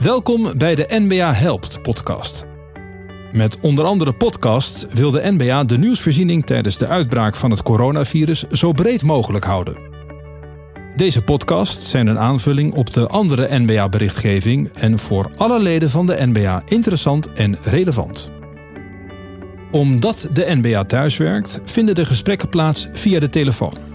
Welkom bij de NBA Helpt podcast. Met onder andere podcasts wil de NBA de nieuwsvoorziening tijdens de uitbraak van het coronavirus zo breed mogelijk houden. Deze podcasts zijn een aanvulling op de andere NBA-berichtgeving en voor alle leden van de NBA interessant en relevant. Omdat de NBA thuiswerkt, vinden de gesprekken plaats via de telefoon.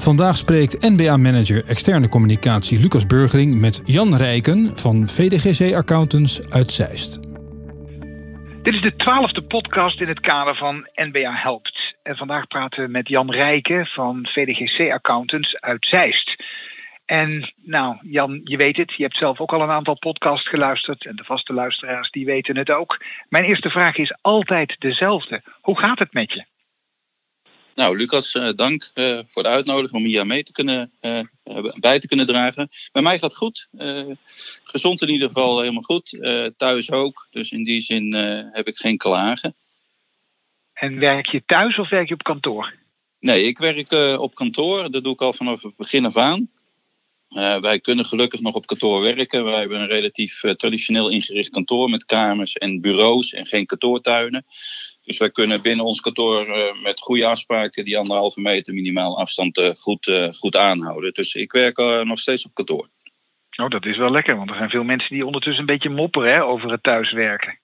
Vandaag spreekt NBA-manager externe communicatie Lucas Burgering met Jan Rijken van VDGC Accountants uit Zeist. Dit is de twaalfde podcast in het kader van NBA Helpt. En vandaag praten we met Jan Rijken van VDGC Accountants uit Zeist. En nou, Jan, je weet het, je hebt zelf ook al een aantal podcasts geluisterd. En de vaste luisteraars, die weten het ook. Mijn eerste vraag is altijd dezelfde. Hoe gaat het met je? Nou, Lucas, uh, dank uh, voor de uitnodiging om hier mee te kunnen, uh, bij te kunnen dragen. Bij mij gaat het goed. gezond in ieder geval helemaal goed. thuis ook. Dus in die zin heb ik geen klagen. En werk je thuis of werk je op kantoor? Nee, ik werk op kantoor. Dat doe ik al vanaf het begin af aan. wij kunnen gelukkig nog op kantoor werken. Wij hebben een relatief traditioneel ingericht kantoor met kamers en bureaus en geen kantoortuinen. Dus wij kunnen binnen ons kantoor uh, met goede afspraken die anderhalve meter minimaal afstand uh, goed, uh, goed aanhouden. Dus ik werk nog steeds op kantoor. Oh, dat is wel lekker, want er zijn veel mensen die ondertussen een beetje mopperen hè, over het thuiswerken.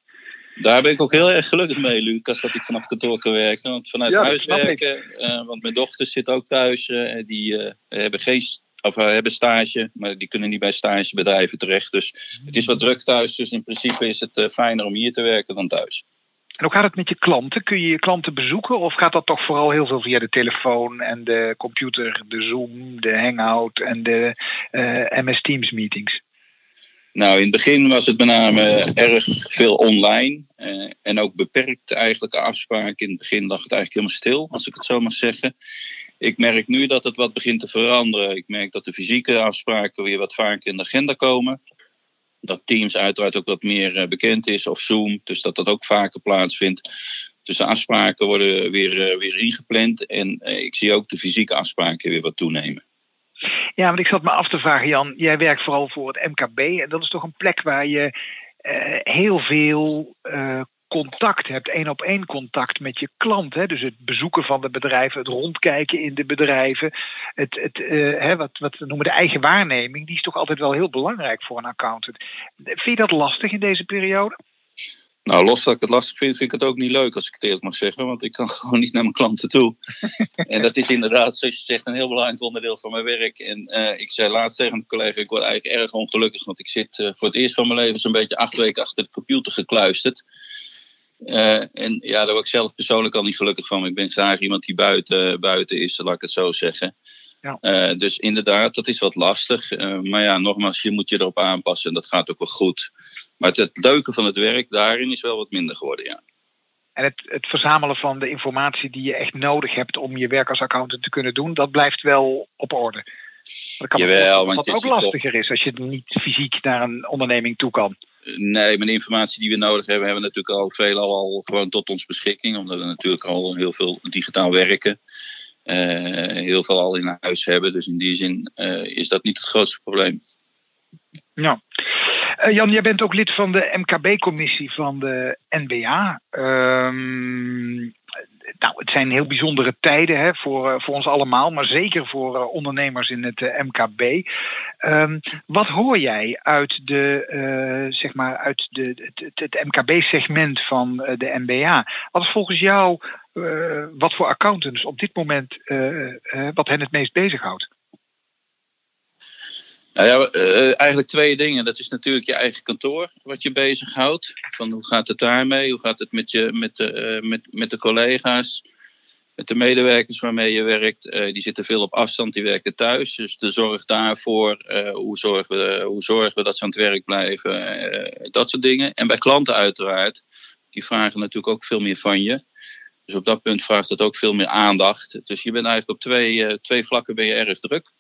Daar ben ik ook heel erg gelukkig mee, Lucas, dat ik vanaf kantoor kan werken. Want vanuit ja, huis werken, want mijn dochter zit ook thuis, die hebben geen of hebben stage, maar die kunnen niet bij stagebedrijven terecht. Dus het is wat druk thuis, dus in principe is het fijner om hier te werken dan thuis. En hoe gaat het met je klanten? Kun je je klanten bezoeken of gaat dat toch vooral heel veel via de telefoon en de computer, de Zoom, de Hangout en de eh, MS Teams meetings? Nou, in het begin was het met name erg veel online uh, en ook beperkt eigenlijk afspraken. In het begin lag het eigenlijk helemaal stil, als ik het zo mag zeggen. Ik merk nu dat het wat begint te veranderen. Ik merk dat de fysieke afspraken weer wat vaker in de agenda komen dat Teams uiteraard ook wat meer eh, bekend is, of Zoom, dus dat dat ook vaker plaatsvindt. Dus de afspraken worden weer, eh, weer ingepland en eh, ik zie ook de fysieke afspraken weer wat toenemen. Ja, want ik zat me af te vragen, Jan, jij werkt vooral voor het MKB en dat is toch een plek waar je heel veel contact hebt, één op één contact met je klant. Hè? Dus het bezoeken van de bedrijven, het rondkijken in de bedrijven, het, het, uh, hè, wat, wat we noemen de eigen waarneming, die is toch altijd wel heel belangrijk voor een accountant. Vind je dat lastig in deze periode? Nou, los dat ik het lastig vind, vind ik het ook niet leuk als ik het eerlijk mag zeggen. Want ik kan gewoon niet naar mijn klanten toe. en dat is inderdaad, zoals je zegt, een heel belangrijk onderdeel van mijn werk. En uh, ik zei laatst tegen een collega, ik word eigenlijk erg ongelukkig. Want ik zit uh, voor het eerst van mijn leven zo'n beetje acht weken achter de computer gekluisterd. Uh, en ja, daar word ik zelf persoonlijk al niet gelukkig van. Ik ben graag iemand die buiten, buiten is, laat ik het zo zeggen. Ja. Uh, dus inderdaad, dat is wat lastig. Uh, maar ja, nogmaals, je moet je erop aanpassen en dat gaat ook wel goed. Maar het, het leuke van het werk daarin is wel wat minder geworden, ja. En het, het, verzamelen van de informatie die je echt nodig hebt om je werk als accountant te kunnen doen, dat blijft wel op orde. Dat kan Jawel, want wat ook lastiger is als je niet fysiek naar een onderneming toe kan. Nee, maar de informatie die we nodig hebben, hebben we natuurlijk al veel al gewoon tot ons beschikking. Omdat we natuurlijk al heel veel digitaal werken. Uh, heel veel al in huis hebben. Dus in die zin uh, is dat niet het grootste probleem. Ja. Uh, Jan, jij bent ook lid van de MKB-commissie van de NBA. Um, nou, het zijn heel bijzondere tijden hè, voor, eh, voor ons allemaal, maar zeker voor uh, ondernemers in het uh, MKB. Um, wat hoor jij uit, de, zeg maar uit de, het, het MKB-segment van de MBA? Wat is volgens jou, wat voor accountants op dit moment, wat hen het meest bezighoudt? Nou ja, uh, eigenlijk twee dingen. Dat is natuurlijk je eigen kantoor wat je bezighoudt. Van hoe gaat het daarmee? Hoe gaat het met, je, met, de, uh, met, met de collega's? Met de medewerkers waarmee je werkt. Uh, die zitten veel op afstand, die werken thuis. Dus de zorg daarvoor, hoe, zorgen we, hoe zorgen we dat ze aan het werk blijven? dat soort dingen. En bij klanten uiteraard. Die vragen natuurlijk ook veel meer van je. Dus op dat punt vraagt het ook veel meer aandacht. Dus je bent eigenlijk op twee, twee vlakken ben je erg druk.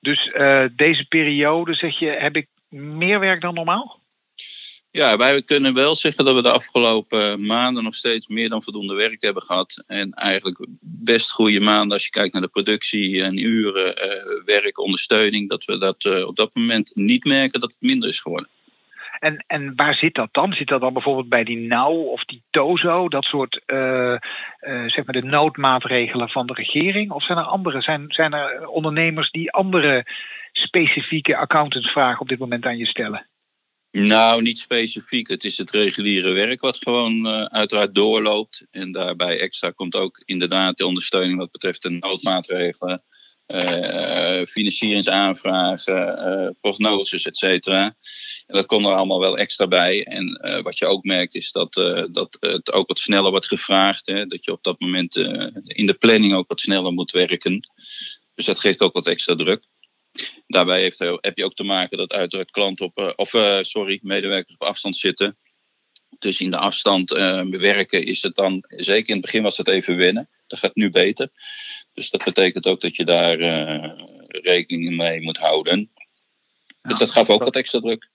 Dus uh, deze periode, zeg je, heb ik meer werk dan normaal? Ja, wij kunnen wel zeggen dat we de afgelopen maanden nog steeds meer dan voldoende werk hebben gehad. En eigenlijk best goede maanden als je kijkt naar de productie en uren, uh, werk, ondersteuning. Dat we dat uh, op dat moment niet merken dat het minder is geworden. En, en waar zit dat dan? Zit dat dan bijvoorbeeld bij die NOW of die TOZO, dat soort uh, zeg maar de noodmaatregelen van de regering? Of zijn er andere? Zijn, zijn er ondernemers die andere specifieke accountantsvragen op dit moment aan je stellen? Nou, niet specifiek. Het is het reguliere werk wat gewoon uh, uiteraard doorloopt. En daarbij extra komt ook inderdaad de ondersteuning wat betreft de noodmaatregelen, financieringsaanvragen, uh, prognoses, et cetera. En dat komt er allemaal wel extra bij. En wat je ook merkt is dat, dat het ook wat sneller wordt gevraagd. Hè? Dat je op dat moment in de planning ook wat sneller moet werken. Dus dat geeft ook wat extra druk. Daarbij heeft, heb je ook te maken dat uiteraard klanten op, eh, of sorry, medewerkers op afstand zitten. Dus in de afstand bewerken is het dan, zeker in het begin was het even wennen. Dat gaat nu beter. Dus dat betekent ook dat je daar uh, rekening mee moet houden. Dus dat gaf ook wat extra druk.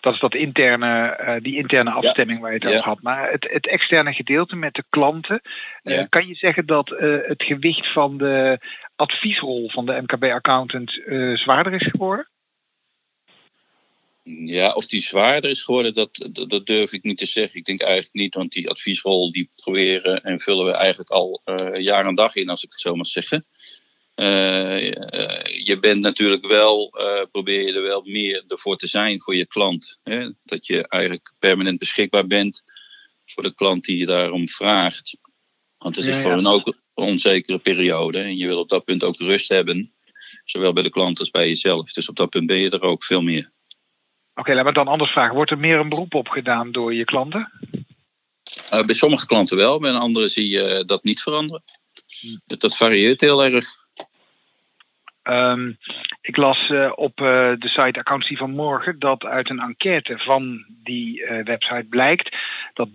Dat is dat interne, uh, die interne afstemming ja. waar je het over ja. had. Maar het, het, externe gedeelte met de klanten. Uh, ja. Kan je zeggen dat uh, het gewicht van de adviesrol van de MKB-accountant zwaarder is geworden? Ja, of die zwaarder is geworden, dat, dat, dat, durf ik niet te zeggen. Ik denk eigenlijk niet, want die adviesrol die proberen en vullen we eigenlijk al jaar en dag in, als ik het zo mag zeggen. Uh, je bent natuurlijk wel, uh, probeer je er wel meer ervoor te zijn voor je klant. Hè? Dat je eigenlijk permanent beschikbaar bent voor de klant die je daarom vraagt. Want het is ja, voor ja. hen ook een onzekere periode. En je wil op dat punt ook rust hebben. Zowel bij de klant als bij jezelf. Dus op dat punt ben je er ook veel meer. Oké, laten we dan anders vragen. Wordt er meer een beroep op gedaan door je klanten? Uh, bij sommige klanten wel, bij anderen zie je dat niet veranderen. Hm. Dat varieert heel erg. Um, ik las uh, op uh, de site Accountancy van Morgen dat uit een enquête van die uh, website blijkt dat 30%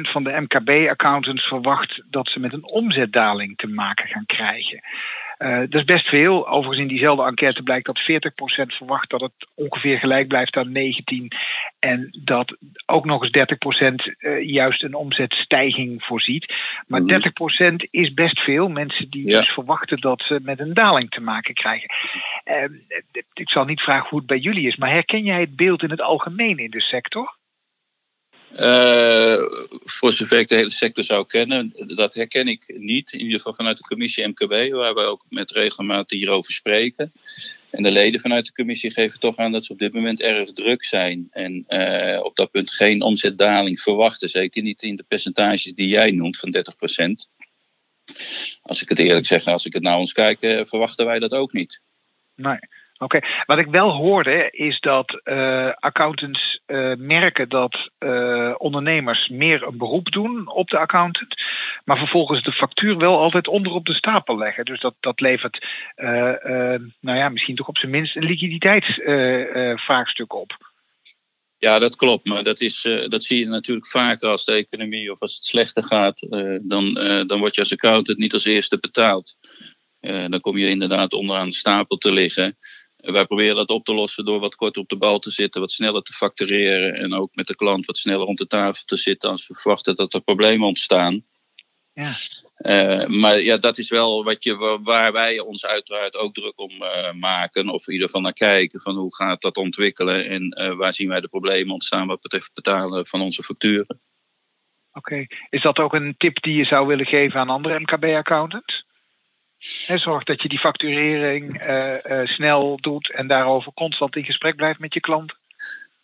van de MKB-accountants verwacht dat ze met een omzetdaling te maken gaan krijgen. Uh, dat is best veel. Overigens in diezelfde enquête blijkt dat 40% verwacht dat het ongeveer gelijk blijft aan 19. En dat ook nog eens 30% uh, juist een omzetstijging voorziet. Maar mm -hmm. 30% is best veel. Mensen die ja. dus verwachten dat ze met een daling te maken krijgen. Uh, ik zal niet vragen hoe het bij jullie is, maar herken jij het beeld in het algemeen in de sector? Uh, voor zover ik de hele sector zou kennen, dat herken ik niet. In ieder geval vanuit de commissie MKB, waar we ook met regelmaat hierover spreken. En de leden vanuit de commissie geven toch aan dat ze op dit moment erg druk zijn. En uh, op dat punt geen omzetdaling verwachten. Zeker niet in de percentages die jij noemt van 30%. Als ik het eerlijk zeg, als ik het naar ons kijk, uh, verwachten wij dat ook niet. Nee. Oké, wat ik wel hoorde is dat uh, accountants uh, merken dat uh, ondernemers meer een beroep doen op de accountant, maar vervolgens de factuur wel altijd onder op de stapel leggen. Dus dat, dat levert, nou ja, misschien toch op zijn minst een liquiditeitsvraagstuk op. Ja, dat klopt. Maar dat, is, dat zie je natuurlijk vaker als de economie of als het slechter gaat. Dan, dan word je als accountant niet als eerste betaald. dan kom je inderdaad onderaan de stapel te liggen. Wij proberen dat op te lossen door wat korter op de bal te zitten, wat sneller te factureren en ook met de klant wat sneller rond de tafel te zitten als we verwachten dat er problemen ontstaan. Ja. Uh, maar ja, dat is wel wat je, waar wij ons uiteraard ook druk om uh, maken. Of in ieder geval naar kijken van hoe gaat dat ontwikkelen. En uh, waar zien wij de problemen ontstaan wat betreft betalen van onze facturen. Oké, okay. is dat ook een tip die je zou willen geven aan andere MKB-accountants? Zorg dat je die facturering uh, uh, snel doet en daarover constant in gesprek blijft met je klant.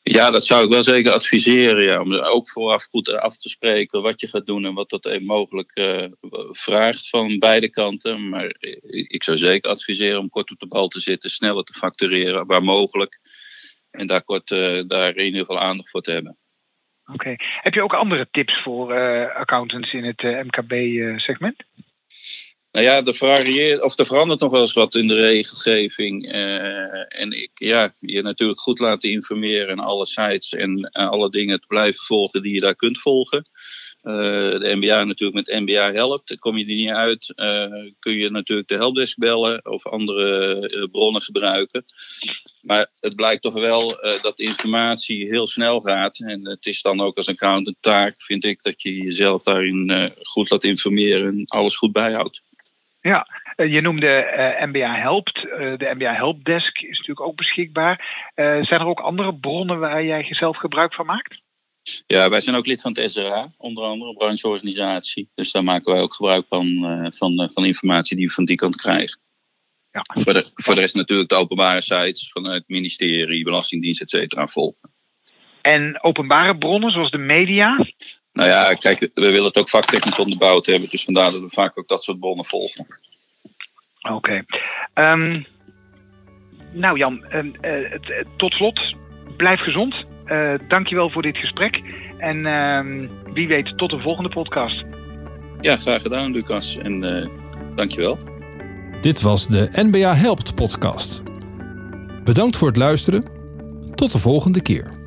Ja, dat zou ik wel zeker adviseren. Ja, om ook vooraf goed af te spreken wat je gaat doen en wat dat mogelijk uh, vraagt van beide kanten. Maar ik zou zeker adviseren om kort op de bal te zitten, sneller te factureren waar mogelijk. En daar, kort, daar in ieder geval aandacht voor te hebben. Oké. Okay. Heb je ook andere tips voor accountants in het MKB-segment? Nou ja, er, varieert, of er verandert nog wel eens wat in de regelgeving. Uh, en ik, ja, je natuurlijk goed laten informeren en alle sites en uh, alle dingen te blijven volgen die je daar kunt volgen. de NBA natuurlijk met NBA helpt. Kom je er niet uit, kun je natuurlijk de helpdesk bellen of andere bronnen gebruiken. Maar het blijkt toch wel dat informatie heel snel gaat. En het is dan ook als accountant taak, vind ik, dat je jezelf daarin goed laat informeren en alles goed bijhoudt. Ja, eh, je noemde uh, eh, MBA Helpt. Uh, de MBA Helpdesk is natuurlijk ook beschikbaar. zijn er ook andere bronnen waar jij zelf gebruik van maakt? Ja, wij zijn ook lid van het SRA, onder andere, een brancheorganisatie. Dus daar maken wij ook gebruik van, van, van informatie die we van die kant krijgen. Ja. Voor, de, voor de rest natuurlijk de openbare sites van het ministerie, Belastingdienst, et cetera, volgen. En openbare bronnen zoals de media? Nou ja, kijk, we willen het ook vaktechnisch onderbouwd hebben. Dus vandaar dat we vaak ook dat soort bronnen volgen. Oké. Ehm, nou Jan, uh, tot slot, blijf gezond. Uh, dankjewel voor dit gesprek. En ehm, wie weet, tot de volgende podcast. Ja, graag gedaan Lucas. En uh, dankjewel. Dit was de NBA Helpt podcast. Bedankt voor het luisteren. Tot de volgende keer.